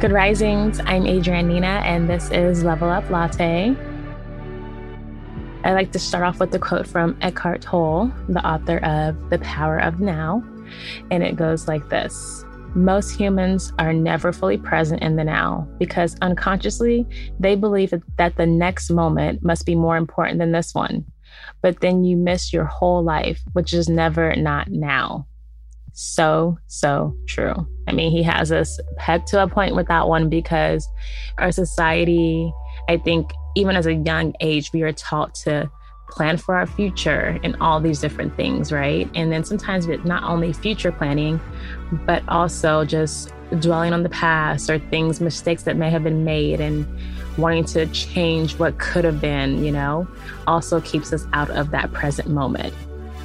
Good risings. I'm Adrianne Nina, and this is Level Up Latte. I like to start off with a quote from Eckhart Tolle, the author of The Power of Now. And it goes like this Most humans are never fully present in the now because unconsciously they believe that the next moment must be more important than this one. But then you miss your whole life, which is never not now so, so true. I mean, he has us pegged to a point with that one because our society, I think, even as a young age, we are taught to plan for our future and all these different things, right? And then sometimes it's not only future planning, but also just dwelling on the past or things, mistakes that may have been made and wanting to change what could have been, you know, also keeps us out of that present moment.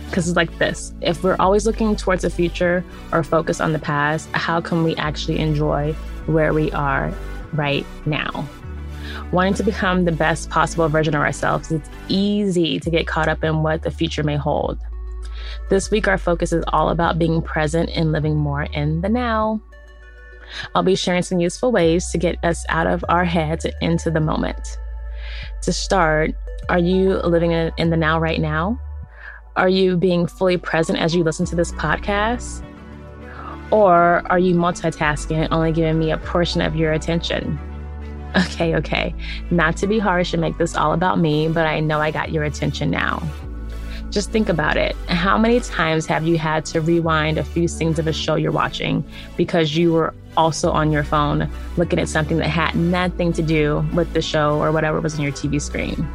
Because it's like this if we're always looking towards the future or focus on the past, how can we actually enjoy where we are right now? Wanting to become the best possible version of ourselves, it's easy to get caught up in what the future may hold. This week, our focus is all about being present and living more in the now. I'll be sharing some useful ways to get us out of our heads and into the moment. To start, are you living in the now right now? Are you being fully present as you listen to this podcast? Or are you multitasking and only giving me a portion of your attention? Okay, okay. Not to be harsh and make this all about me, but I know I got your attention now. Just think about it. How many times have you had to rewind a few scenes of a show you're watching because you were also on your phone looking at something that had nothing to do with the show or whatever was on your TV screen?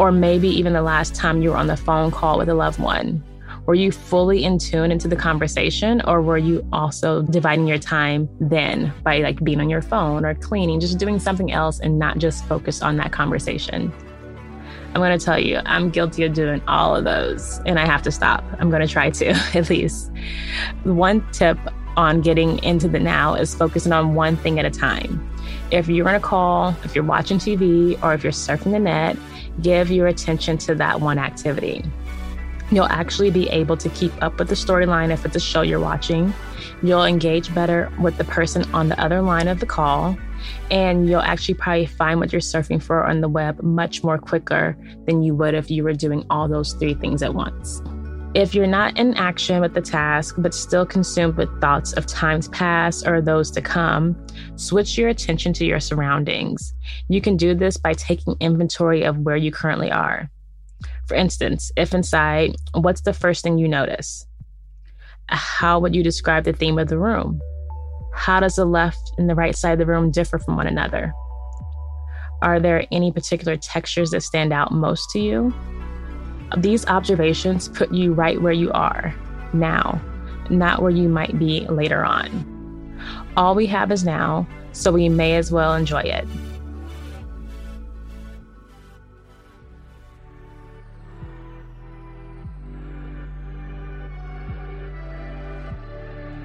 Or maybe even the last time you were on the phone call with a loved one. Were you fully in tune into the conversation, or were you also dividing your time then by like being on your phone or cleaning, just doing something else and not just focused on that conversation? I'm going to tell you, I'm guilty of doing all of those, and I have to stop. I'm going to try to, at least. One tip on getting into the now is focusing on one thing at a time. If you're on a call, if you're watching TV, or if you're surfing the net, give your attention to that one activity. You'll actually be able to keep up with the storyline if it's a show you're watching. You'll engage better with the person on the other line of the call. And you'll actually probably find what you're surfing for on the web much more quicker than you would if you were doing all those three things at once. If you're not in action with the task, but still consumed with thoughts of times past or those to come, switch your attention to your surroundings. You can do this by taking inventory of where you currently are. For instance, if inside, what's the first thing you notice? How would you describe the theme of the room? How does the left and the right side of the room differ from one another? Are there any particular textures that stand out most to you? These observations put you right where you are now, not where you might be later on. All we have is now, so we may as well enjoy it.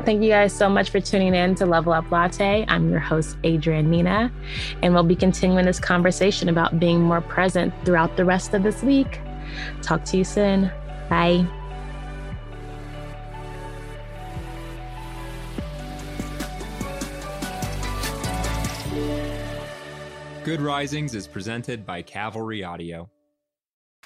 Thank you guys so much for tuning in to Level Up Latte. I'm your host, Adrianne Nina, and we'll be continuing this conversation about being more present throughout the rest of this week. Talk to you soon. Bye. Good Risings is presented by Cavalry Audio.